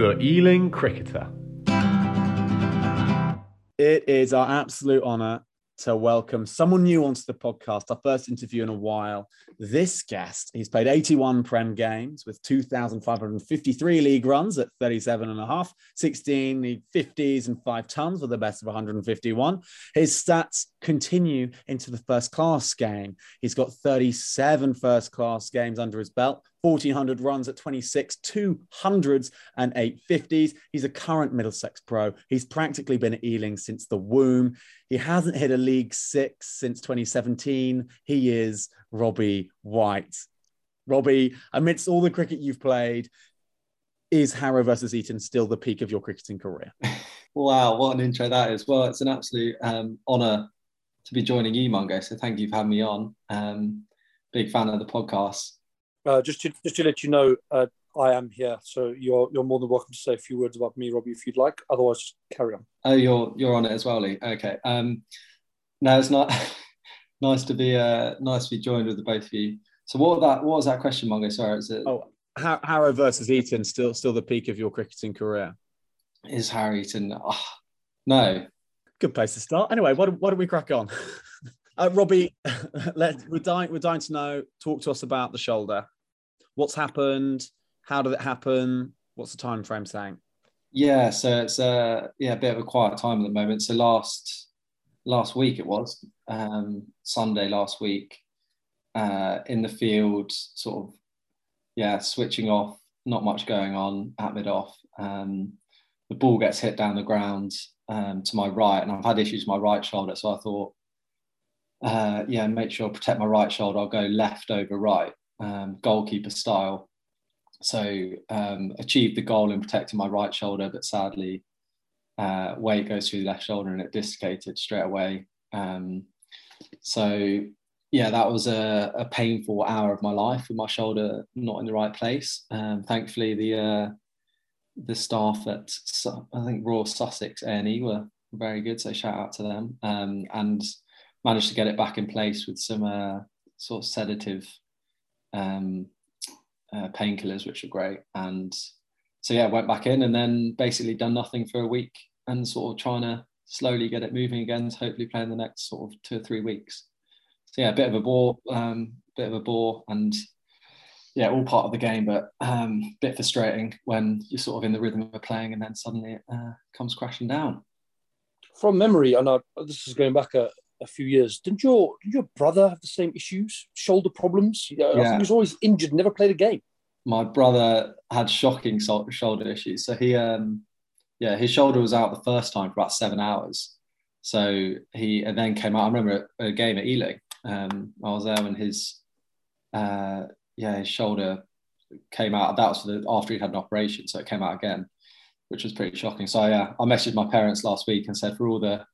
The Ealing Cricketer. It is our absolute honour to welcome someone new onto the podcast, our first interview in a while. This guest, he's played 81 Prem games with 2,553 league runs at 37 and a half, 16 50s and five tons with the best of 151. His stats continue into the first class game. He's got 37 first class games under his belt, 1400 runs at 26, 200s and 850s. He's a current Middlesex pro. He's practically been at Ealing since the womb. He hasn't hit a League Six since 2017. He is Robbie White. Robbie, amidst all the cricket you've played, is Harrow versus Eton still the peak of your cricketing career? Wow, what an intro that is. Well, it's an absolute um, honour to be joining you, Mungo. So thank you for having me on. Um, big fan of the podcast. Uh, just to just to let you know, uh, I am here, so you're you're more than welcome to say a few words about me, Robbie, if you'd like. Otherwise, carry on. Oh, you're you're on it as well, Lee. Okay. Um, no, it's not nice to be uh, nice to be joined with the both of you. So what that what was that question, Mungo? Sorry, is it? Oh, Harrow versus Eton still still the peak of your cricketing career? Is Harry Eton? Oh, no. Good place to start. Anyway, why, why don't we crack on? Uh, Robbie, let, we're dying. We're dying to know. Talk to us about the shoulder. What's happened? How did it happen? What's the time frame saying? Yeah, so it's a yeah a bit of a quiet time at the moment. So last last week it was um, Sunday last week uh, in the field, sort of yeah switching off. Not much going on at mid off. Um, the ball gets hit down the ground um, to my right, and I've had issues with my right shoulder, so I thought uh, yeah, make sure I protect my right shoulder. I'll go left over right, um, goalkeeper style. So um, achieved the goal in protecting my right shoulder, but sadly, uh, weight goes through the left shoulder and it dislocated straight away. Um, so yeah, that was a, a, painful hour of my life with my shoulder not in the right place. Um, thankfully, the uh, the staff at I think Royal Sussex A&E were very good, so shout out to them. Um, and managed to get it back in place with some uh, sort of sedative um, uh, painkillers, which are great. And so yeah, went back in and then basically done nothing for a week and sort of trying to slowly get it moving again. To hopefully play in the next sort of two or three weeks. So yeah, a bit of a bore, um, bit of a bore, and yeah, all part of the game, but um, a bit frustrating when you're sort of in the rhythm of playing and then suddenly it uh, comes crashing down. From memory, I know this is going back a, a few years. Didn't your did your brother have the same issues, shoulder problems? You know, yeah. he was always injured, never played a game. My brother had shocking shoulder issues. So he, um, yeah, his shoulder was out the first time for about seven hours. So he and then came out. I remember a, a game at Ealing. Um, I was there when his, uh, yeah, his shoulder came out. That was the, after he'd had an operation, so it came out again, which was pretty shocking. So yeah, I messaged my parents last week and said for all the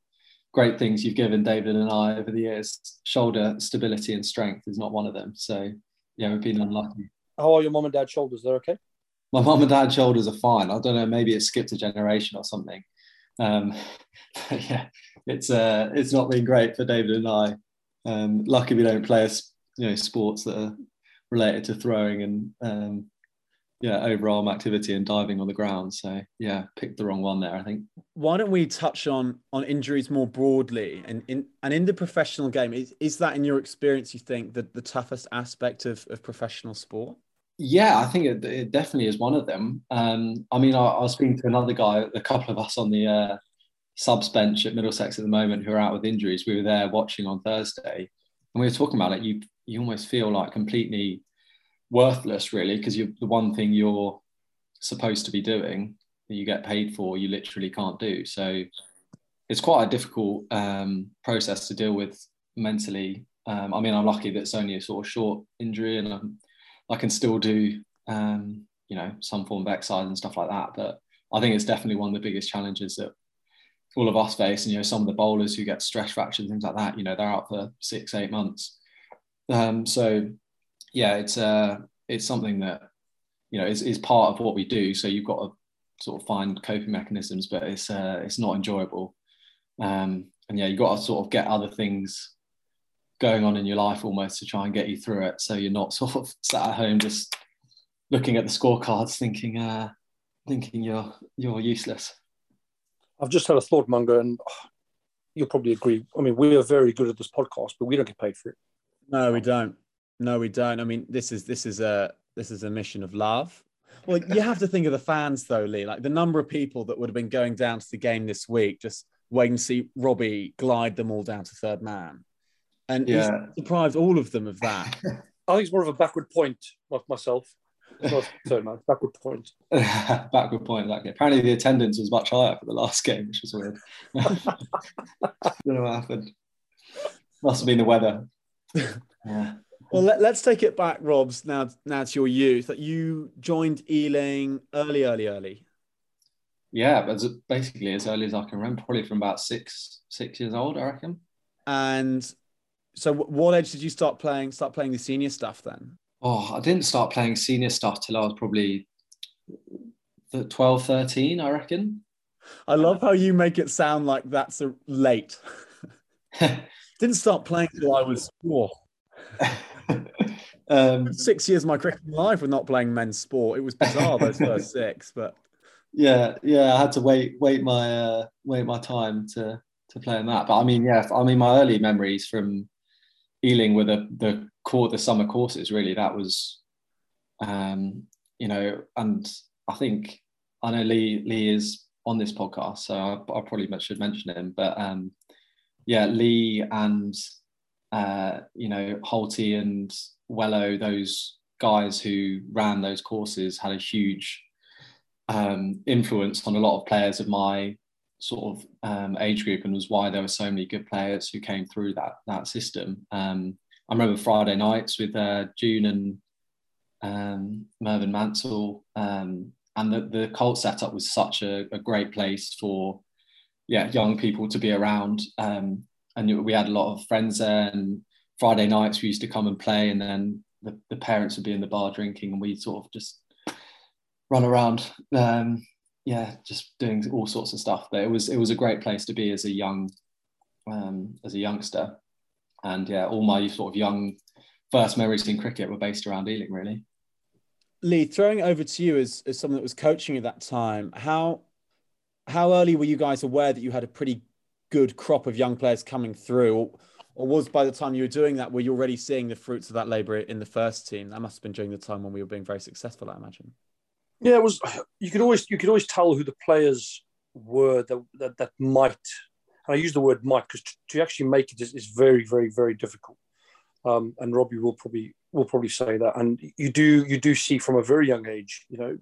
great things you've given David and I over the years. Shoulder stability and strength is not one of them. So yeah, we've been unlucky. How are your mom and dad's shoulders? They're okay. My mom and dad's shoulders are fine. I don't know. Maybe it skipped a generation or something. Um, yeah, it's uh, it's not been great for David and I. Um, lucky we don't play, you know, sports that are related to throwing and um, yeah overarm activity and diving on the ground. So yeah picked the wrong one there i think. Why don't we touch on on injuries more broadly? And in and in the professional game is, is that in your experience you think that the toughest aspect of, of professional sport? Yeah i think it, it definitely is one of them. Um, i mean I, I, was speaking to another guy a couple of us on the uh, subs bench at middlesex at the moment who are out with injuries. We were there watching on thursday and we were talking about it. You you almost feel like completely worthless really because you're the one thing you're supposed to be doing that you get paid for you literally can't do. So it's quite a difficult um, process to deal with mentally. Um, i mean i'm lucky that it's only a sort of short injury and I'm, i can still do um, you know some form of exercise and stuff like that but i think it's definitely one of the biggest challenges that all of us face. And you know some of the bowlers who get stress fractures and things like that you know they're out for six eight months. Um, so yeah, it's uh, it's something that you know is, is part of what we do. So you've got to sort of find coping mechanisms, but it's uh, it's not enjoyable. Um, and yeah, you've got to sort of get other things going on in your life almost to try and get you through it. So you're not sort of sat at home just looking at the scorecards thinking, uh, thinking you're you're useless. I've just had a thought, Mungo, and you'll probably agree. I mean, we are very good at this podcast, but we don't get paid for it. No, we don't. No, we don't. I mean, this is this is a this is a mission of love. Well, you have to think of the fans though, Lee. Like the number of people that would have been going down to the game this week, just waiting to see Robbie glide them all down to third man, and yeah. he's deprived all of them of that. I think it's more of a backward point, like myself. third man, backward point. backward point. Like apparently the attendance was much higher for the last game, which was weird. I don't know what happened. Must have been the weather. Yeah. Well, let, us take it back, Robs. Now, now to your youth. That you joined Ealing early, early, early. Yeah, but basically as early as I can remember, probably from about six, six years old, I reckon. And so, what age did you start playing? Start playing the senior stuff then? Oh, I didn't start playing senior stuff till I was probably 12, 13, I reckon. I love how you make it sound like that's a late. didn't start playing till I was four. um, six years of my cricket life with not playing men's sport. It was bizarre those first six, but yeah, yeah, I had to wait, wait my, uh, wait my time to to play in that. But I mean, yeah, I mean, my early memories from Ealing were the the core, the summer courses. Really, that was, um, you know, and I think I know Lee Lee is on this podcast, so I, I probably should mention him. But um, yeah, Lee and uh, you know, Holty and Wello, those guys who ran those courses had a huge um, influence on a lot of players of my sort of um, age group and was why there were so many good players who came through that that system. Um, I remember Friday nights with uh, June and um, Mervyn Mansell, um, and the, the colt setup was such a, a, great place for yeah young people to be around. And we had a lot of friends there. And Friday nights we used to come and play, and then the, the parents would be in the bar drinking, and we sort of just run around. Um, yeah, just doing all sorts of stuff. But it was it was a great place to be as a young um, as a youngster, and yeah, all my sort of young first memories in cricket were based around Ealing, really. Lee, throwing over to you as, as someone that was coaching at that time, how how early were you guys aware that you had a pretty good crop of young players coming through? Or, was by the time you were doing that, were you already seeing the fruits of that labour in the first team? That must have been during the time when we were being very successful, I imagine. Yeah, it was. You could always you could always tell who the players were that that, that might. And I use the word might because to actually make it is, is very very very difficult. Um, and Robbie will probably will probably say that. And you do you do see from a very young age, you know,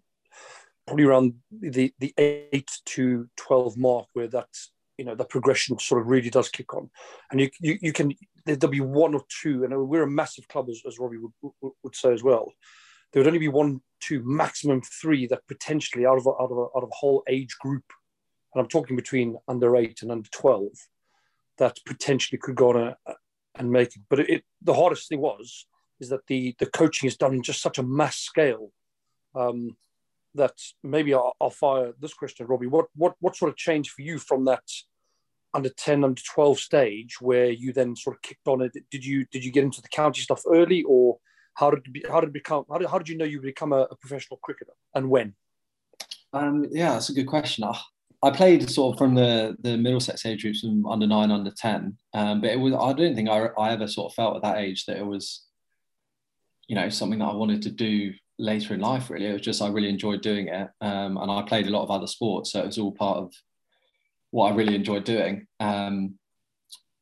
probably around the the eight to twelve mark, where that's you know the progression sort of really does kick on, and you you, you can there'll be one or two, and we're a massive club as, as Robbie would, would, say as well. There would only be one, two, maximum three that potentially out of a, out of a, out of a whole age group, and I'm talking between under eight and under twelve, that potentially could go on a, and make it. But it, it, the hardest thing was is that the the coaching is done in just such a mass scale. Um, that maybe I'll, I'll, fire this question, Robbie. What what what sort of changed for you from that under ten, under twelve stage, where you then sort of kicked on it? Did you did you get into the county stuff early, or how did it, how did become? How did, how did you know you would become a, a professional cricketer, and when? Um, yeah, that's a good question. I, I played sort of from the the Middlesex age groups from under nine, under ten, um, but it was I don't think I, I ever sort of felt at that age that it was, you know, something that I wanted to do later in life really. It was just i really enjoyed doing it um, and i played a lot of other sports so it was all part of what i really enjoyed doing. Um,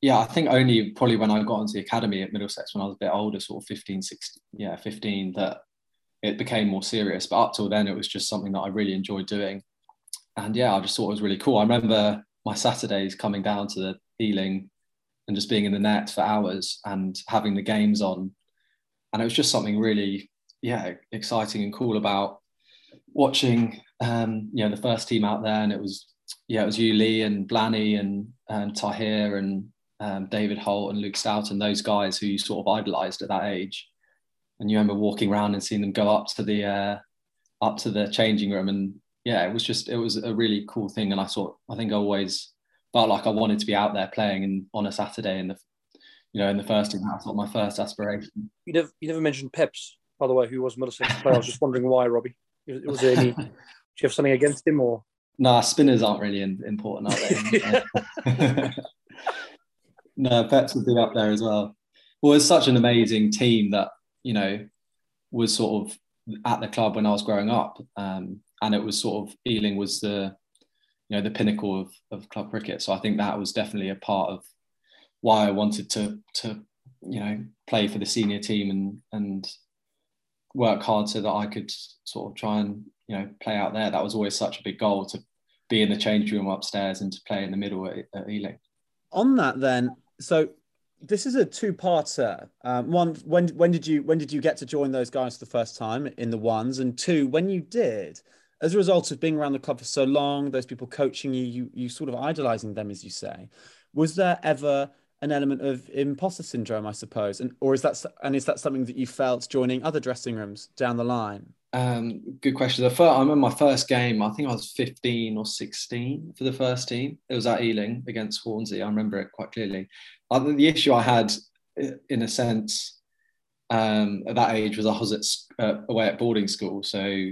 yeah i think only probably when i got into the academy at middlesex when i was a bit older sort of 15 16 yeah 15 that it became more serious. But up till then it was just something that i really enjoyed doing. And yeah i just thought it was really cool. I remember my saturdays coming down to the Ealing and just being in the net for hours and having the games on. And it was just something really yeah, exciting and cool about watching um, you know the first team out there, and it was yeah, it was you, Lee, and Blanny, and um, Tahir, and um, David Holt, and Luke Stout, and those guys who you sort of idolised at that age. And you remember walking around and seeing them go up to the uh, up to the changing room, and yeah, it was just it was a really cool thing. And I thought I think I always felt like I wanted to be out there playing and on a Saturday in the you know in the first team. That's my first aspiration. You never you never mentioned Peps by the way, who was Middlesex player. I was just wondering why, Robbie. Was there any you have something against him or? Nah, spinners aren't really important, are they? no, Peps would be up there as well. Well, it's such an amazing team that you know was sort of at the club when I was growing up, um, and it was sort of Ealing was the you know the pinnacle of, of club cricket. So I think that was definitely a part of why I wanted to to you know play for the senior team and and work hard so that I could sort of try and you know play out there. That was always such a big goal to be in the change room upstairs and to play in the middle at, at Ealing. On that, then, so this is a two-parter. Um, one, when when did you when did you get to join those guys for the first time in the ones? And two, when you did, as a result of being around the club for so long, those people coaching you, you you sort of idolizing them, as you say, was there ever an element of imposter syndrome, I suppose, and or is that and is that something that you felt joining other dressing rooms down the line? Um, good question. The first, I remember my first game. I think I was 15 or 16 for the first team. It was at Ealing against Hornsey. I remember it quite clearly. I the issue I had, in a sense, um, at that age was I was at, uh, away at boarding school, so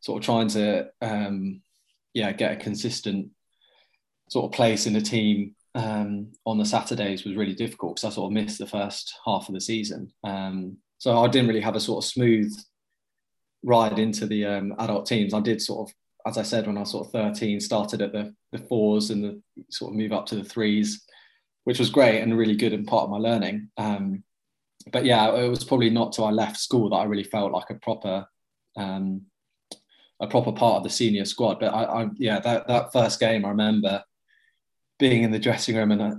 sort of trying to um, yeah get a consistent sort of place in the team um, on the Saturdays was really difficult because I sort of missed the first half of the season. Um, so I didn't really have a sort of smooth ride into the um, adult teams. I did sort of, as I said, when I was sort of 13, started at the, the fours and the sort of move up to the threes, which was great and really good and part of my learning. Um, but yeah, it was probably not till I left school that I really felt like a proper um, a proper part of the senior squad. But I, I, yeah, that that first game, I remember being in the dressing room and uh,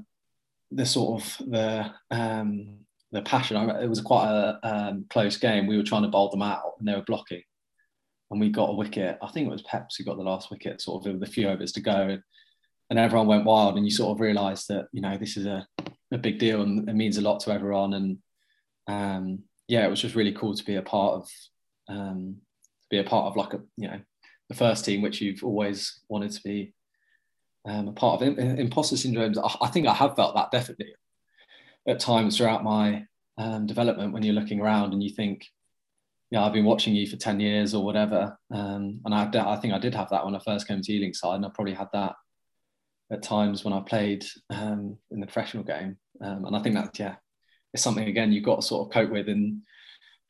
the sort of the um, the passion. it was quite a um, close game. We were trying to bowl them out, and they were blocking, and we got a wicket. I think it was Peps who got the last wicket, sort of with a few overs to go, and everyone went wild. And you sort of realised that you know this is a, a big deal and it means a lot to everyone. And um, yeah, it was just really cool to be a part of um, to be a part of like a you know the first team, which you've always wanted to be um, a part of. Imposter syndrome. I think I have felt that definitely at times throughout my um, development when you're looking around and you think, yeah, I've been watching you for 10 years or whatever. Um, and I, I, think I did have that when I first came to Ealing side, and I probably had that at times when I played um, in the professional game. Um, and I think that, yeah, it's something, again, you've got to sort of cope with and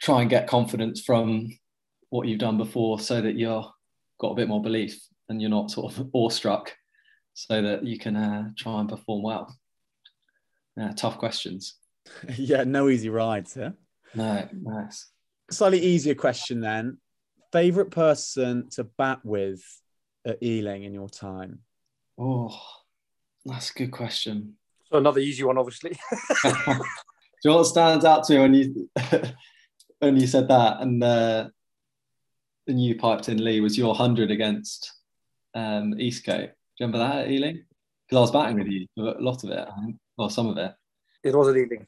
try and get confidence from what you've done before so that you're got a bit more belief and you're not sort of awestruck so that you can uh, try and perform well. Yeah, tough questions. yeah, no easy rides, yeah. No, nice. Slightly easier question then. Favorite person to bat with at Ealing in your time? Oh, that's a good question. So another easy one, obviously. Do you know what stands out to me when you when you said that and uh, and you piped in Lee was your hundred against um, Eastcote? Remember that at Ealing? Because I was batting with you a lot of it. I think or some of it. It was a Ealing.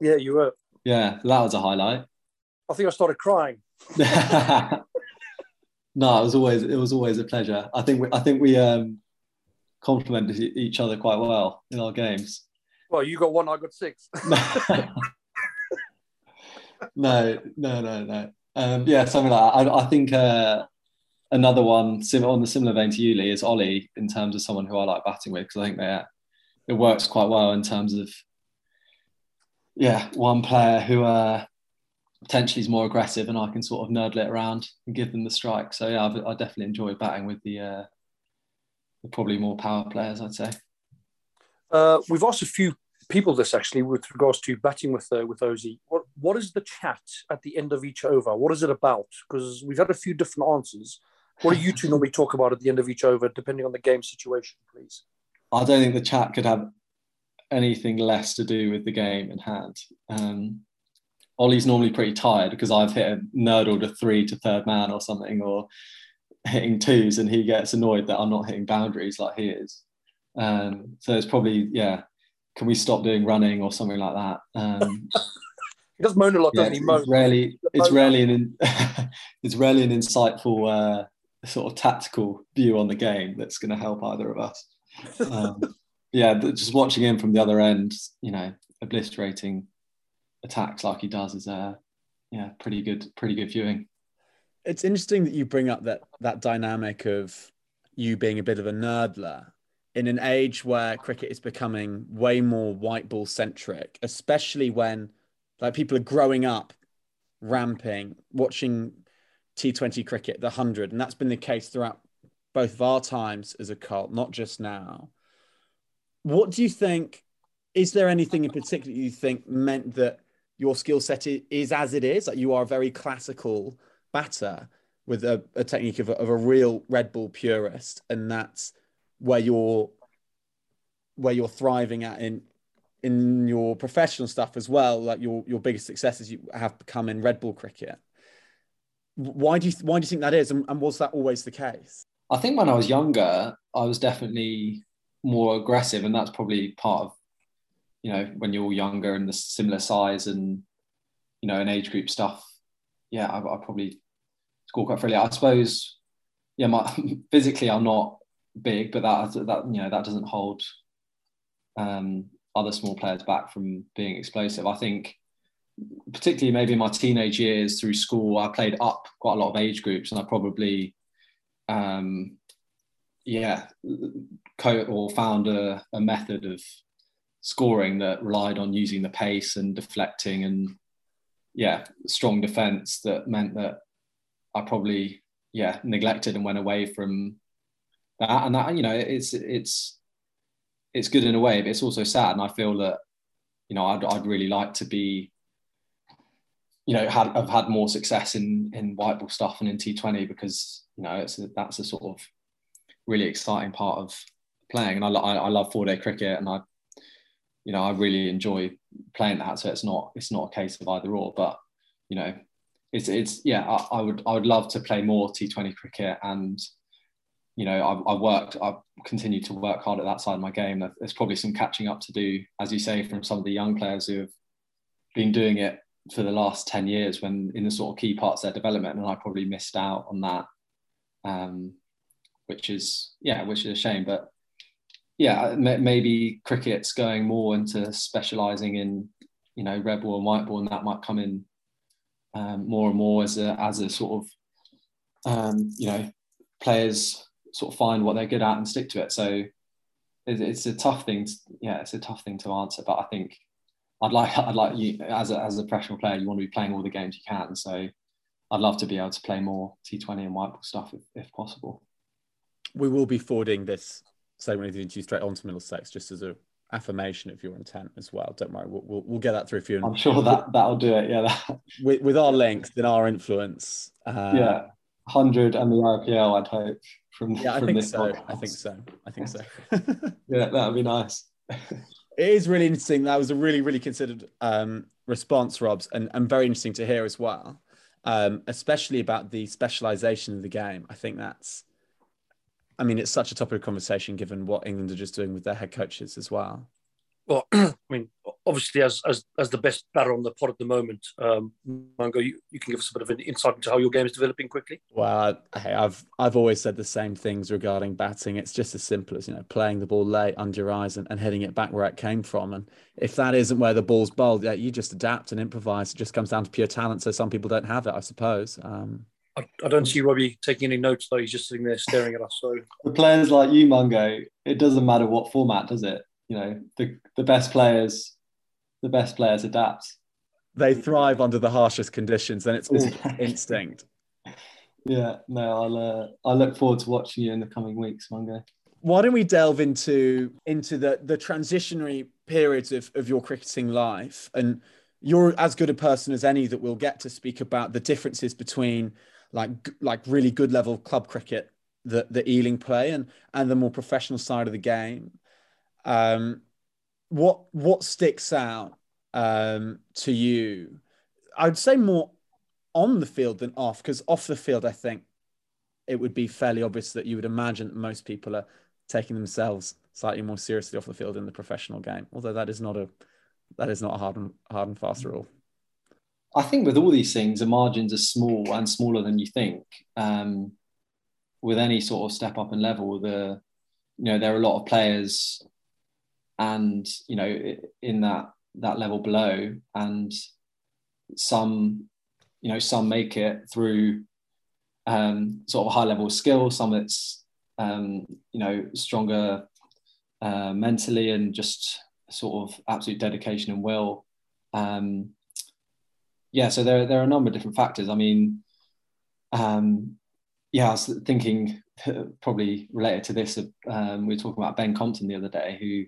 Yeah, you were. Yeah, that was a highlight. I think I started crying. no, it was always it was always a pleasure. I think we, I think we um, complemented each other quite well in our games. Well, you got one, I got six. no, no, no, no. Um, yeah, something like that. I, I think uh, another one on the similar vein to you, Lee, is Ollie in terms of someone who I like batting with because I think they're it works quite well in terms of yeah one player who uh, potentially is more aggressive and I can sort of nurdle it around and give them the strike. So yeah, I, I definitely enjoy batting with the, uh, the probably more power players. I'd say. Uh, we've asked a few people this actually with regards to batting with uh, with Ozzy. What what is the chat at the end of each over? What is it about? Because we've had a few different answers. What do you two normally talk about at the end of each over, depending on the game situation, please? I don't think the chat could have anything less to do with the game in hand. Um, Ollie's normally pretty tired because I've hit a nurdled a three to third man or something, or hitting twos, and he gets annoyed that I'm not hitting boundaries like he is. Um, so it's probably yeah. Can we stop doing running or something like that? Um, he does moan a lot, yeah, doesn't he? It's rarely, it's rarely an it's rarely an insightful uh, sort of tactical view on the game that's going to help either of us um, yeah, just watching him from the other end, you know, obliterating attacks like he does is uh, yeah, pretty good, pretty good viewing. It's interesting that you bring up that that dynamic of you being a bit of a nurdler in an age where cricket is becoming way more white ball centric, especially when like people are growing up ramping, watching T20 cricket, the 100. And that's been the case throughout both of our times as a colt, not just now. What do you think? Is there anything in particular you think meant that your skill set is as it is? Like you are a very classical batter with a, a technique of a, of a real red ball purist, and that's where you're where you're thriving at in in your professional stuff as well. Like your your biggest successes you have become in red ball cricket. Why do you why do you think that is, and, and was that always the case? I think when I was younger, I was definitely more aggressive, and that's probably part of you know when you're younger and the similar size and you know an age group stuff. Yeah, I, I probably score quite freely. I suppose. Yeah, my physically I'm not big, but that that you know that doesn't hold um, other small players back from being explosive. I think, particularly maybe in my teenage years through school, I played up quite a lot of age groups, and I probably, um, yeah, co- or found a, a method of scoring that relied on using the pace and deflecting and yeah, strong defense that meant that I probably yeah neglected and went away from that and that you know it's it's it's good in a way, but it's also sad. And I feel that, you know, I'd, I'd really like to be, you know, had, have had more success in in white ball stuff and in T20 because you know it's a, that's a sort of really exciting part of playing. And I, I, I love four day cricket, and I, you know, I really enjoy playing that. So it's not it's not a case of either or, but you know, it's it's yeah. I, I would I would love to play more T20 cricket and you know, I've, I've, worked, I've continued to work hard at that side of my game. There's probably some catching up to do, as you say, from some of the young players who have been doing it for the last 10 years when in the sort of key parts of their development. And I probably missed out on that, um, which is, yeah, which is a shame. But yeah, maybe cricket's going more into specialising in, you know, red ball and white ball, and that might come in um, more and more as a, as a sort of, um, you know, players sort of find what they're good at and stick to it. So it's a tough thing. To, yeah, it's a tough thing to answer. But I think I'd like I'd like you as a, as a professional player, you want to be playing all the games you can. So I'd love to be able to play more T20 and white ball stuff if, if possible. We will be forwarding this segment of you straight onto Middlesex just as a affirmation of your intent as well. Don't worry, we'll, we'll, we'll get that through for you. I'm sure that that'll do it. Yeah, that... with, with our links and our influence. Uh, yeah, hundred and the IPL. I'd hope from yeah, from I think so. Podcast. I think so. I think so. yeah, that'd be nice. It is really interesting. That was a really, really considered um, response, Robs, and, and very interesting to hear as well, um, especially about the specialization of the game. I think that's, I mean, it's such a topic of conversation given what England are just doing with their head coaches as well. Well, I mean, obviously, as as as the best batter on the pod at the moment, um, Mungo, you, you can give us a bit of an insight into how your game is developing quickly. Well, hey, I've I've always said the same things regarding batting. It's just as simple as you know, playing the ball late under your eyes and, and hitting it back where it came from. And if that isn't where the ball's bowled, yeah, you just adapt and improvise. It just comes down to pure talent. So some people don't have it, I suppose. Um, I, I, don't see Robbie taking any notes though. He's just sitting there staring at us. So the players like you, Mungo, it doesn't matter what format, does it? You know, the the best players the best players adapt. They thrive under the harshest conditions, and it's all instinct. Yeah, no, I'll uh, I look forward to watching you in the coming weeks, Mungo. Why don't we delve into into the the transitionary periods of, of your cricketing life? And you're as good a person as any that we'll get to speak about the differences between like like really good level club cricket that the Ealing play and and the more professional side of the game. Um, what what sticks out um, to you? I'd say more on the field than off, because off the field, I think it would be fairly obvious that you would imagine that most people are taking themselves slightly more seriously off the field in the professional game. Although that is not a that is not a hard and hard and fast rule. I think with all these things, the margins are small and smaller than you think. Um, with any sort of step up in level, the you know there are a lot of players and you know in that that level below and some you know some make it through um, sort of high level skill, some it's um, you know stronger uh, mentally and just sort of absolute dedication and will. Um, yeah, so there there are a number of different factors. I mean, um, yeah, I was thinking probably related to this. Um, we were talking about Ben Compton the other day, who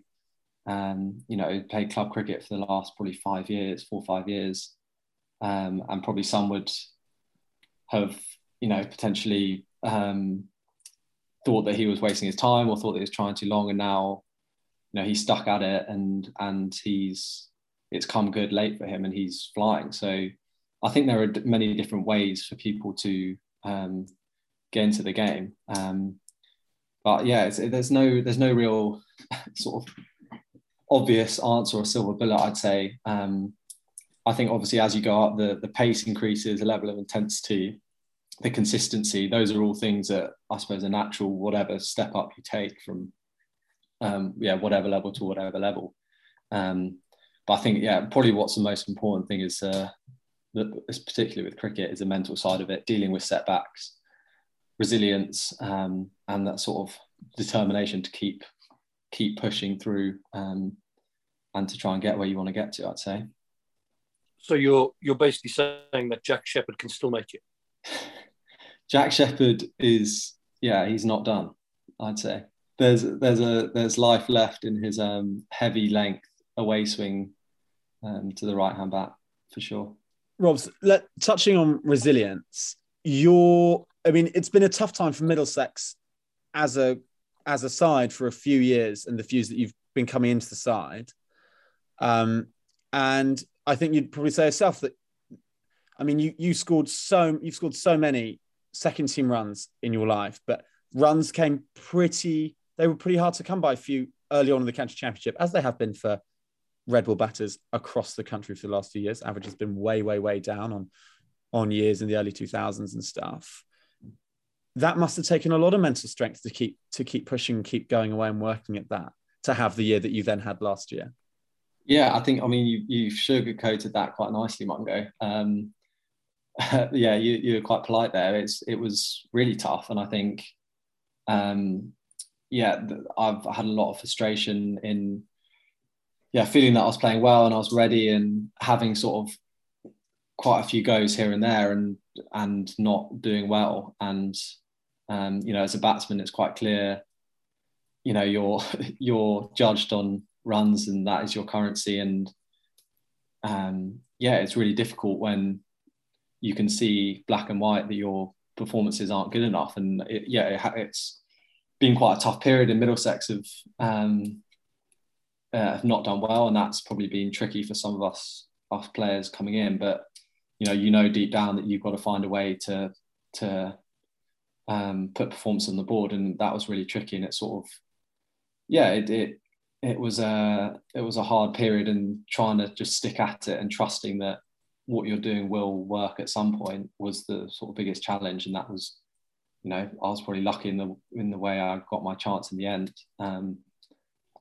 um, you know played club cricket for the last probably five years, four or five years, um, and probably some would have you know potentially um, thought that he was wasting his time or thought that he was trying too long, and now you know he's stuck at it and and he's it's come good late for him and he's flying. So I think there are many different ways for people to um, get into the game. Um, but yeah, there's no there's no real sort of obvious answer or silver bullet. I'd say. Um, I think obviously as you go up, the the pace increases, the level of intensity, the consistency. Those are all things that I suppose a natural whatever step up you take from um, yeah whatever level to whatever level. Um, but I think yeah probably what's the most important thing is uh, particularly with cricket is the mental side of it, dealing with setbacks, resilience, um, and that sort of determination to keep keep pushing through um, and to try and get where you want to get to. I'd say. So you're you're basically saying that Jack Shepherd can still make it. Jack Shepherd is yeah he's not done. I'd say there's there's a there's life left in his um, heavy length away swing um, to the right hand bat for sure. Robs, let, touching on resilience, you're, I mean, it's been a tough time for Middlesex as a as a side for a few years, and the few that you've been coming into the side. Um, and I think you'd probably say yourself that, I mean, you you scored so you've scored so many second team runs in your life, but runs came pretty. They were pretty hard to come by a few early on in the county championship, as they have been for red ball batters across the country for the last few years. Average has been way, way, way down on on years in the early 2000s and stuff. That must have taken a lot of mental strength to keep to keep pushing, keep going away and working at that to have the year that you then had last year. Yeah, I think I mean you you've sugarcoated that quite nicely, Mungo. Um, yeah, you you're quite polite there. It's it was really tough, and I think, um, yeah, I've had a lot of frustration in yeah, feeling that I was playing well and I was ready and having sort of quite a few goes here and there and and not doing well. And um, you know, as a batsman, it's quite clear. You know, you're you're judged on runs, and that is your currency. And um, yeah, it's really difficult when you can see black and white that your performances aren't good enough. And it, yeah, it, it's been quite a tough period in Middlesex of um, uh, have not done well, and that's probably been tricky for some of us us players coming in. But you know, you know deep down that you've got to find a way to to um, put performance on the board, and that was really tricky. And it sort of, yeah, it it, it was a it was a hard period, and trying to just stick at it and trusting that what you're doing will work at some point was the sort of biggest challenge, and that was, you know, I was probably lucky in the in the way I got my chance in the end. Um,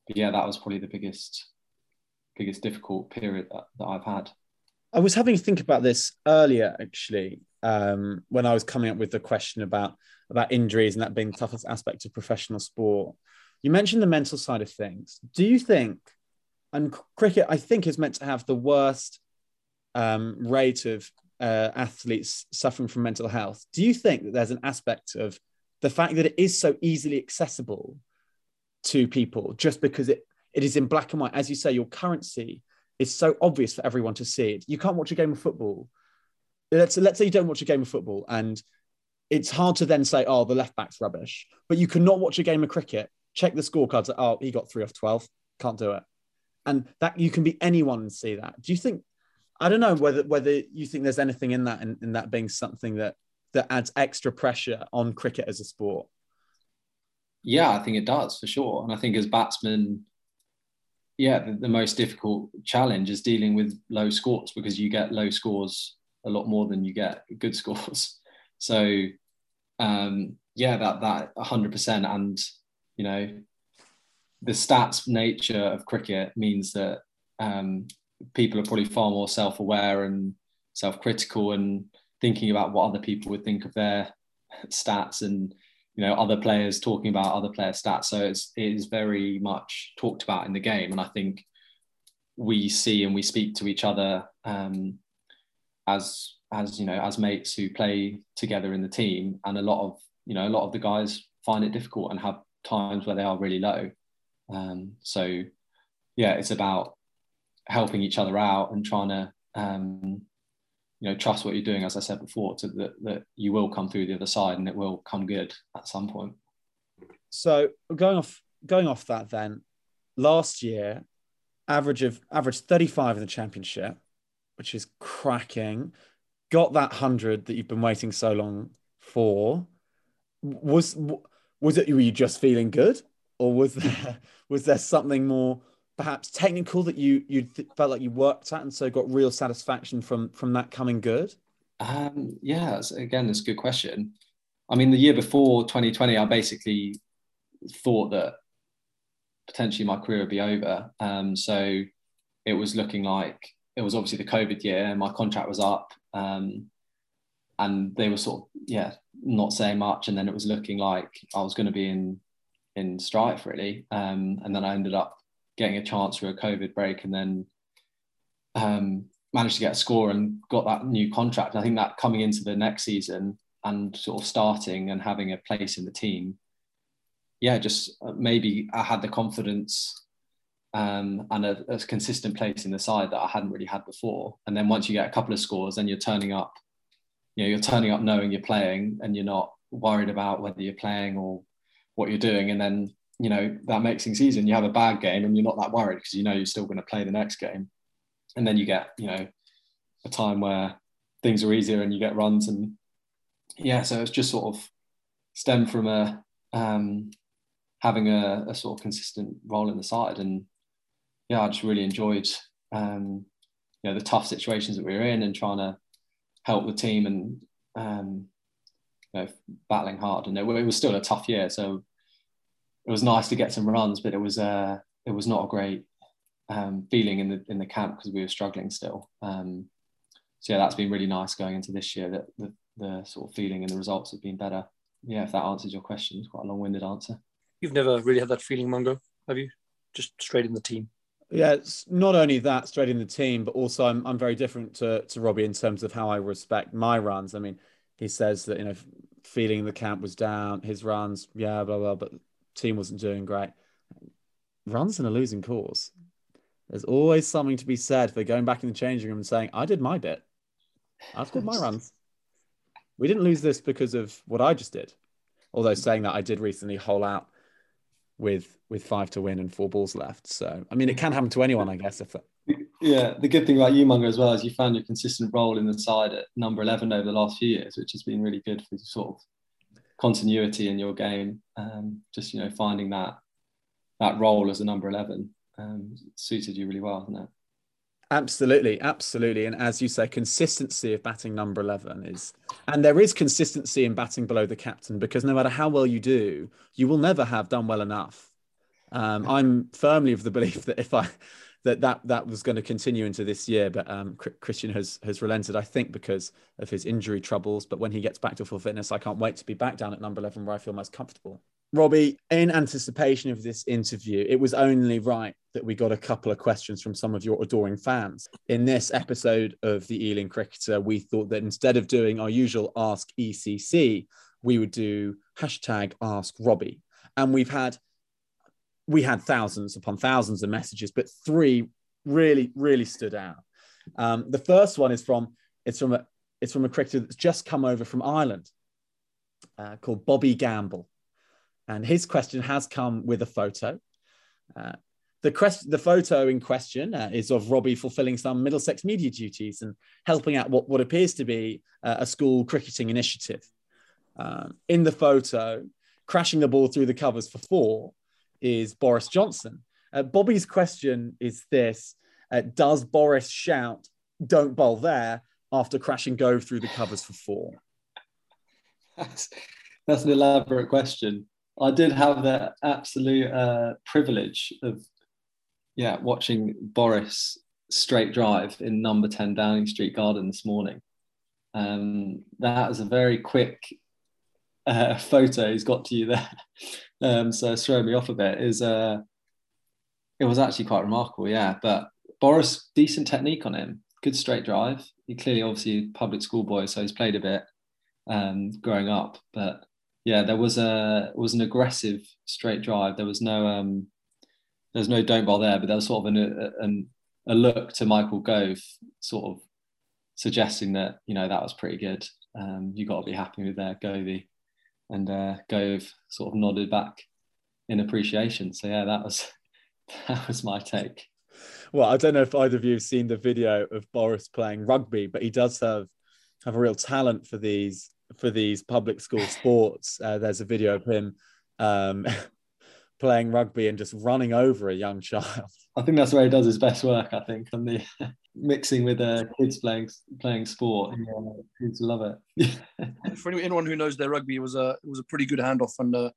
but yeah, that was probably the biggest biggest difficult period that, that I've had. I was having to think about this earlier, actually, um, when I was coming up with the question about about injuries and that being the toughest aspect of professional sport. You mentioned the mental side of things. Do you think, and cricket, I think, is meant to have the worst um, rate of uh, athletes suffering from mental health. Do you think that there's an aspect of the fact that it is so easily accessible to people just because it, it is in black and white. As you say, your currency is so obvious for everyone to see it. You can't watch a game of football. Let's, let's say you don't watch a game of football and it's hard to then say, oh, the left back's rubbish. But you cannot watch a game of cricket, check the scorecards, oh, he got three off 12, can't do it. And that you can be anyone and see that. Do you think, I don't know whether whether you think there's anything in that in, in that being something that that adds extra pressure on cricket as a sport? Yeah, I think it does for sure. And I think as batsmen, yeah, the, the, most difficult challenge is dealing with low scores because you get low scores a lot more than you get good scores. So, um, yeah, that that 100%. And you know, the stats nature of cricket means that um, people are probably far more self-aware and self-critical and thinking about what other people would think of their stats and you know other players talking about other player stats. So it's it is very much talked about in the game, and I think we see and we speak to each other um, as as you know as mates who play together in the team, and a lot of you know a lot of the guys find it difficult and have times where they are really low. Um, so yeah, it's about helping each other out and trying to um, you know trust what you're doing as i said before to that, that you will come through the other side and it will come good at some point. So going off going off that then last year average of average 35 in the championship which is cracking. Got that 100 that you've been waiting so long for. Was was it were you just feeling good or was there was there something more perhaps technical that you you felt like you worked at and so got real satisfaction from from that coming good? Um, yeah, again, that's a good question. I mean, the year before 2020, I basically thought that potentially my career would be over. Um, so it was looking like it was obviously the COVID year, and my contract was up, um, and they were sort of yeah not saying much, and then it was looking like I was going to be in in strife really, um, and then I ended up getting a chance for a COVID break and then um, managed to get a score and got that new contract. And I think that coming into the next season and sort of starting and having a place in the team, yeah, just uh, maybe I had the confidence um, and a, a, consistent place in the side that I hadn't really had before. And then once you get a couple of scores, then you're turning up, you know, you're turning up knowing you're playing and you're not worried about whether you're playing or what you're doing. And then you know that mixing season you have a bad game and you're not that worried because you know you're still going to play the next game and then you get you know a time where things are easier and you get runs and yeah so it's just sort of stemmed from a um, having a, a, sort of consistent role in the side and yeah I just really enjoyed um, you know the tough situations that we were in and trying to help the team and um, you know battling hard and it, it was still a tough year so it was nice to get some runs, but it was uh, it was not a great um, feeling in the in the camp because we were struggling still. Um, so yeah, that's been really nice going into this year. That the, the sort of feeling and the results have been better. Yeah, if that answers your question, it's quite a long-winded answer. You've never really had that feeling, Mungo, have you? Just straight in the team. Yeah, it's not only that straight in the team, but also I'm I'm very different to to Robbie in terms of how I respect my runs. I mean, he says that you know feeling the camp was down, his runs, yeah, blah blah, but team wasn't doing great. Runs in a losing cause. There's always something to be said for going back in the changing room and saying, I did my bit. I did my runs. We didn't lose this because of what I just did. Although saying that I did recently hole out with with five to win and four balls left. So I mean it can happen to anyone, I guess, if yeah, the good thing about you, Mungo, as well, is you found your consistent role in the side at number 11 over the last few years, which has been really good for sort of continuity in your game. Um, just you know finding that that role as a number eleven um, suited you really well, hasn't it? Absolutely, absolutely. And as you say, consistency of batting number 11 is, and there is consistency in batting below the captain because no matter how well you do, you will never have done well enough. Um, I'm firmly of the belief that if I, that that that was going to continue into this year. But um, Christian has has relented, I think, because of his injury troubles. But when he gets back to full fitness, I can't wait to be back down at number eleven where I feel most comfortable. Robbie, in anticipation of this interview, it was only right that we got a couple of questions from some of your adoring fans. In this episode of the Ealing Cricketer, we thought that instead of doing our usual Ask ECC, we would do hashtag Ask Robbie. And we've had we had thousands upon thousands of messages, but three really, really stood out. Um, the first one is from it's from a it's from a cricketer that's just come over from Ireland, uh, called Bobby Gamble, and his question has come with a photo. Uh, the, quest- the photo in question uh, is of Robbie fulfilling some Middlesex media duties and helping out what, what appears to be uh, a school cricketing initiative. Um, in the photo, crashing the ball through the covers for four is Boris Johnson. Uh, Bobby's question is this uh, Does Boris shout, don't bowl there, after crashing go through the covers for four? That's, that's an elaborate question. I did have the absolute uh, privilege of, yeah, watching Boris straight drive in number 10 Downing Street Garden this morning. Um, that was a very quick uh, photo he's got to you there. Um, so it's thrown me off a bit. Is uh, it was actually quite remarkable, yeah. But Boris, decent technique on him, good straight drive. He clearly, obviously, public school boy, so he's played a bit um, growing up. But yeah, there was a was an aggressive straight drive. There was no um, there was no don't bowl there, but there was sort of an, an a look to Michael Gove, sort of suggesting that you know that was pretty good. Um, you got to be happy with there, Govey, and uh, Gove sort of nodded back in appreciation. So yeah, that was that was my take. Well, I don't know if either of you have seen the video of Boris playing rugby, but he does have have a real talent for these for these public school sports. Uh, there's a video of him um, playing rugby and just running over a young child. I think that's where he does his best work. I think on the mixing with uh, kids playing playing sport. Yeah, kids love it. For anyone who knows their rugby, it was a it was a pretty good handoff and uh,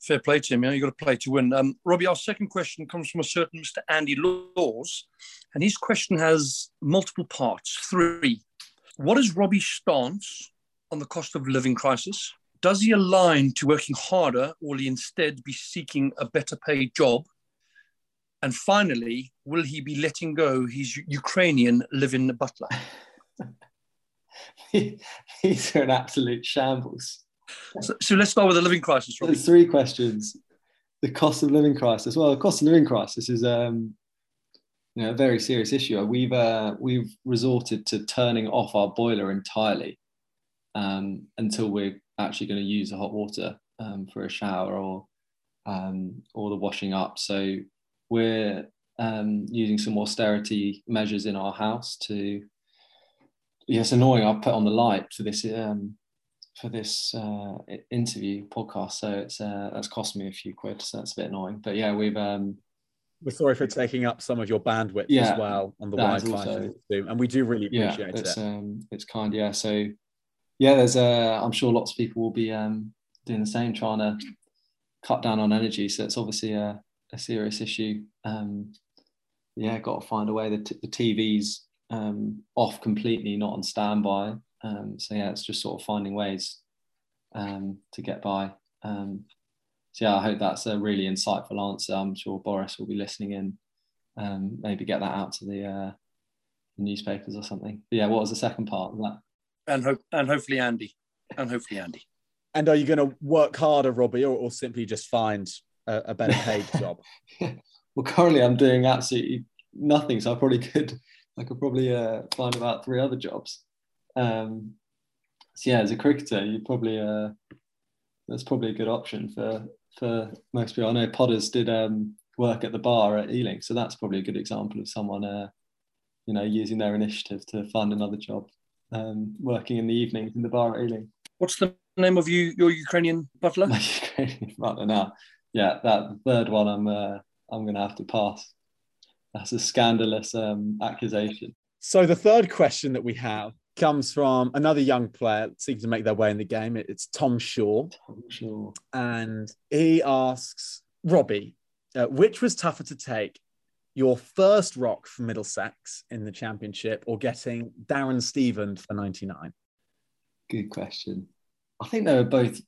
fair play to him. You know, you got to play to win. Um, Robbie, our second question comes from a certain Mr. Andy Laws, and his question has multiple parts. Three. What is Robbie's stance on the cost of living crisis? Does he align to working harder, or will he instead be seeking a better paid job? And finally, will he be letting go his Ukrainian live-in butler? These are an absolute shambles. So, so, let's start with the living crisis. Robbie. There's three questions. The cost of living crisis. Well, the cost of living crisis is um, you know, a very serious issue. We've uh, we've resorted to turning off our boiler entirely um, until we're actually going to use the hot water um, for a shower or um, or the washing up. So we're um, using some austerity measures in our house to. Yeah, annoying. I've put on the light for this um, for this uh, interview podcast, so it's uh, that's cost me a few quid. So that's a bit annoying. But yeah, we've. Um, we're sorry for taking up some of your bandwidth yeah, as well on the Wi-Fi, also, and we do really appreciate yeah, it's, it. Um, it's kind, yeah. So yeah, there's uh, I'm sure lots of people will be um, doing the same, trying to cut down on energy. So it's obviously a, a serious issue. Um, yeah, got to find a way. The, t- the TV's um, off completely, not on standby. Um, so yeah, it's just sort of finding ways um, to get by. Um, so yeah, I hope that's a really insightful answer. I'm sure Boris will be listening in. Um, maybe get that out to the, uh, newspapers or something. But yeah, what was the second part of that? And hope and hopefully Andy, and hopefully Andy. And are you going to work harder, Robbie, or, or simply just find a, a better paid job? well, currently I'm doing absolutely nothing, so I probably could. I could probably uh, find about three other jobs. Um, so yeah, as a cricketer, you probably uh, that's probably a good option for for most people. I know Podders did um, work at the bar at Ealing, so that's probably a good example of someone, uh, you know, using their initiative to find another job um, working in the evenings in the bar at Ealing. What's the name of you, your Ukrainian butler? My Ukrainian butler now. Yeah, that third one I'm uh, I'm going to have to pass. That's a scandalous um, accusation. So the third question that we have comes from another young player that seems to make their way in the game. It's Tom Shaw. Tom Shaw. And he asks, Robbie, uh, which was tougher to take, your first rock for Middlesex in the championship or getting Darren Stevens for 99? Good question. I think they were both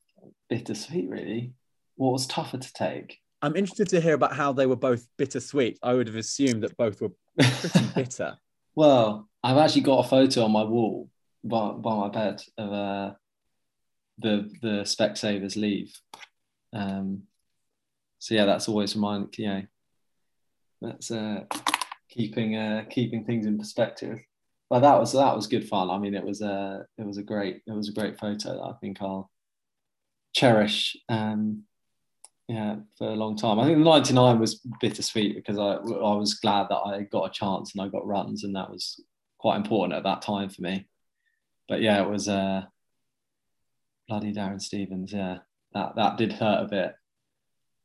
bittersweet, really. What was tougher to take? I'm interested to hear about how they were both bittersweet. I would have assumed that both were pretty bitter. Well, I've actually got a photo on my wall by, by my bed of uh, the the Specsavers leave. Um, so yeah, that's always remind you know that's uh, keeping uh, keeping things in perspective. But that was that was good fun. I mean, it was a it was a great it was a great photo that I think I'll cherish. Um, yeah, for a long time. I think the 99 was bittersweet because I I was glad that I got a chance and I got runs, and that was quite important at that time for me. But yeah, it was uh, bloody Darren Stevens. Yeah, that that did hurt a bit.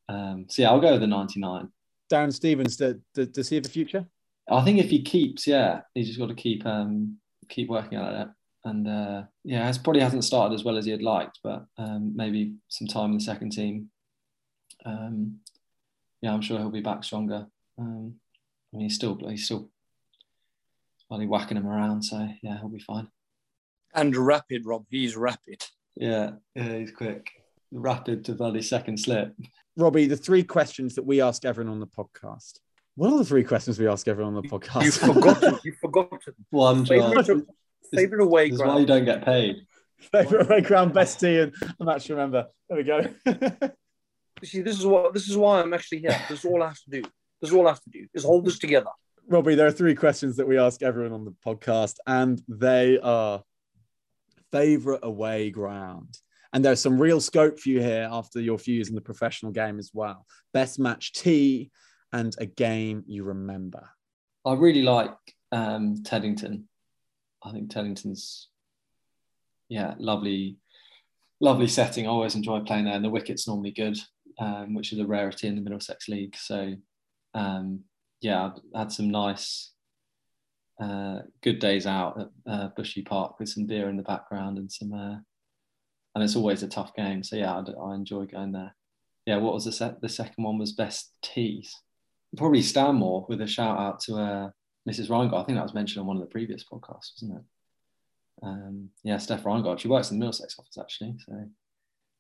Um, so yeah, I'll go with the 99. Darren Stevens, to, to, to see the future? I think if he keeps, yeah, he's just got to keep um, keep working at it. And uh, yeah, it probably hasn't started as well as he had liked, but um, maybe some time in the second team. Um, yeah, I'm sure he'll be back stronger. Um, I mean, he's still he's still only whacking him around, so yeah, he'll be fine. And rapid, Rob. He's rapid. Yeah, yeah, he's quick, rapid to bloody second slip. Robbie, the three questions that we ask everyone on the podcast. What are the three questions we ask everyone on the podcast? You've forgotten. You've forgotten. One. Favorite, favorite away This is why you don't get paid. Favorite away ground, best tea, and I'm actually remember. There we go. See, this is what this is why I'm actually here. This is all I have to do. This is all I have to do is hold this together. Robbie, there are three questions that we ask everyone on the podcast, and they are favorite away ground. And there's some real scope for you here after your few years in the professional game as well. Best match tea and a game you remember. I really like um, Teddington. I think Teddington's, yeah, lovely, lovely setting. I always enjoy playing there, and the wicket's normally good, um, which is a rarity in the Middlesex League. So, um, yeah, I've had some nice, uh, good days out at uh, Bushy Park with some beer in the background and some, uh, and it's always a tough game. So yeah, I, I enjoy going there. Yeah, what was the set? The second one was best teas. Probably Stanmore with a shout out to uh, Mrs. Reingard. I think that was mentioned on one of the previous podcasts, wasn't it? Um, yeah, Steph Reingard. She works in the Middlesex office actually. So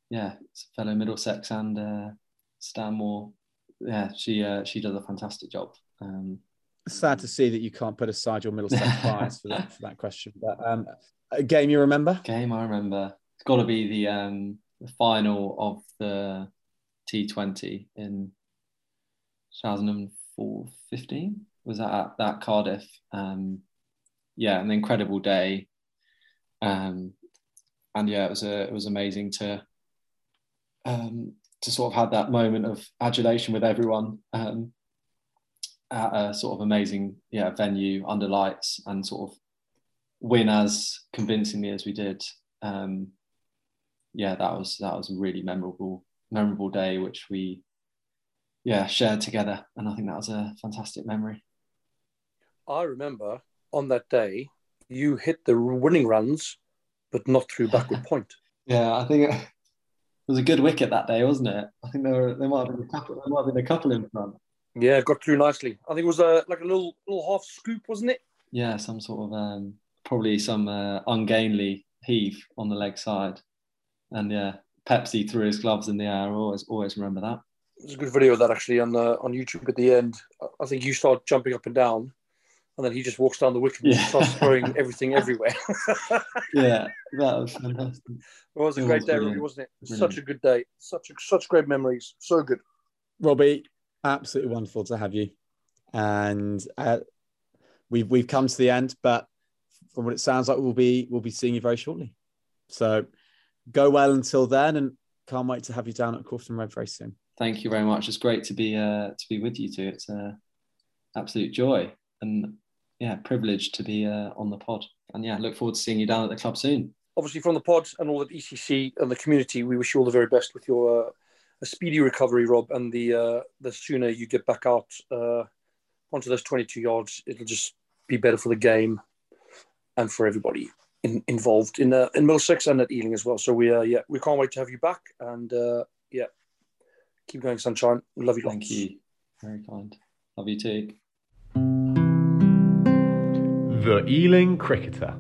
yeah, it's a fellow Middlesex and uh, Stanmore. Yeah, she uh, she does a fantastic job. Um, Sad to see that you can't put aside your Middlesex bias for that, for that question. But um, a game you remember? game I remember. It's got to be the um, the final of the T20 in 2015. Was that at that Cardiff? Um, yeah, an incredible day. Um, and yeah, it was a, it was amazing to um, to sort of have that moment of adulation with everyone um, at a sort of amazing yeah venue under lights and sort of win as convincingly as we did. Um, yeah, that was that was a really memorable memorable day, which we yeah shared together, and I think that was a fantastic memory. I remember on that day you hit the winning runs, but not through backward point. Yeah, I think it was a good wicket that day, wasn't it? I think there were there might have been a couple there might have been a couple in front. Yeah, got through nicely. I think it was a like a little little half scoop, wasn't it? Yeah, some sort of um, probably some uh, ungainly heave on the leg side, and yeah, Pepsi threw his gloves in the air. I always always remember that. There's a good video of that actually on uh, on YouTube at the end. I think you start jumping up and down, and then he just walks down the wicket and Yeah. starts throwing everything everywhere. Yeah, that was fantastic. It was a It great was day, brilliant. really, wasn't it? Brilliant. Such a good day. Such a, such great memories. So good. Robbie, absolutely wonderful to have you. And uh, we've we've come to the end, but from what it sounds like, we'll be we'll be seeing you very shortly. So go well until then, and can't wait to have you down at Corfton Road very soon. Thank you very much. It's great to be uh, to be with you two. It's a absolute joy and yeah, privilege to be uh, on the pod. And yeah, look forward to seeing you down at the club soon. Obviously, from the pod and all at ECC and the community, we wish you all the very best with your uh, a speedy recovery, Rob. And the uh, the sooner you get back out uh, onto those 22 yards, it'll just be better for the game and for everybody in, involved in uh, in Middlesex and at Ealing as well. So we uh, yeah we can't wait to have you back. And uh, yeah, keep going, sunshine. We love you. Thank lots. you. Very kind. Love you too. The Ealing Cricketer.